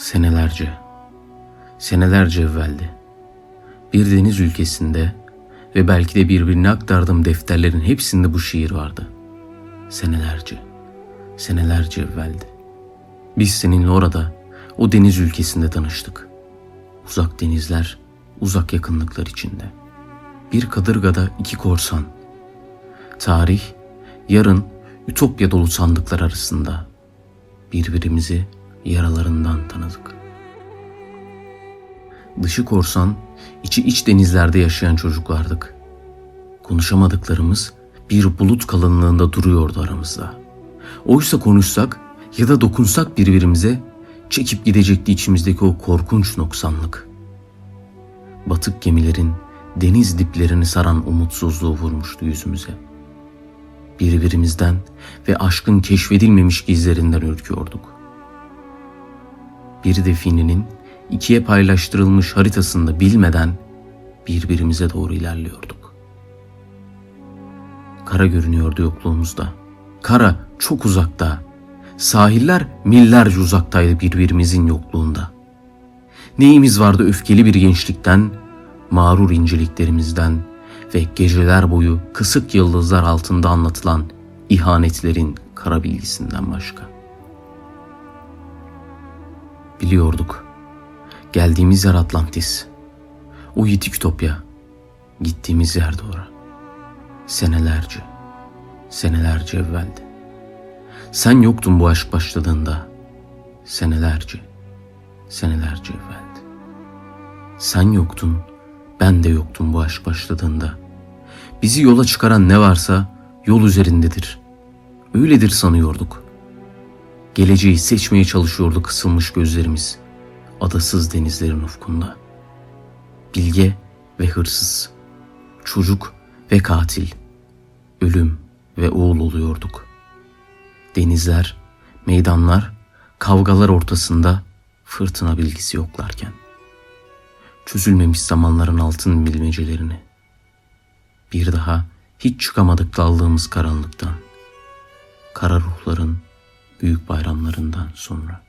Senelerce, senelerce evveldi. Bir deniz ülkesinde ve belki de birbirine aktardığım defterlerin hepsinde bu şiir vardı. Senelerce, senelerce evveldi. Biz seninle orada, o deniz ülkesinde tanıştık. Uzak denizler, uzak yakınlıklar içinde. Bir kadırgada iki korsan. Tarih, yarın, ütopya dolu sandıklar arasında. Birbirimizi yaralarından tanıdık. Dışı korsan, içi iç denizlerde yaşayan çocuklardık. Konuşamadıklarımız bir bulut kalınlığında duruyordu aramızda. Oysa konuşsak ya da dokunsak birbirimize çekip gidecekti içimizdeki o korkunç noksanlık. Batık gemilerin deniz diplerini saran umutsuzluğu vurmuştu yüzümüze. Birbirimizden ve aşkın keşfedilmemiş gizlerinden ürküyorduk. Bir defininin ikiye paylaştırılmış haritasında bilmeden birbirimize doğru ilerliyorduk. Kara görünüyordu yokluğumuzda. Kara çok uzakta. Sahiller millerce uzaktaydı birbirimizin yokluğunda. Neyimiz vardı öfkeli bir gençlikten, mağrur inceliklerimizden ve geceler boyu kısık yıldızlar altında anlatılan ihanetlerin kara bilgisinden başka. Biliyorduk. Geldiğimiz yer Atlantis. O yitik ütopya. Gittiğimiz yer doğru. Senelerce, senelerce evveldi. Sen yoktun bu aşk başladığında. Senelerce, senelerce evveldi. Sen yoktun, ben de yoktum bu aşk başladığında. Bizi yola çıkaran ne varsa yol üzerindedir. Öyledir sanıyorduk. Geleceği seçmeye çalışıyordu kısılmış gözlerimiz. Adasız denizlerin ufkunda. Bilge ve hırsız. Çocuk ve katil. Ölüm ve oğul oluyorduk. Denizler, meydanlar, kavgalar ortasında fırtına bilgisi yoklarken. Çözülmemiş zamanların altın bilmecelerini. Bir daha hiç çıkamadık daldığımız karanlıktan. Kara ruhların büyük bayramlarından sonra.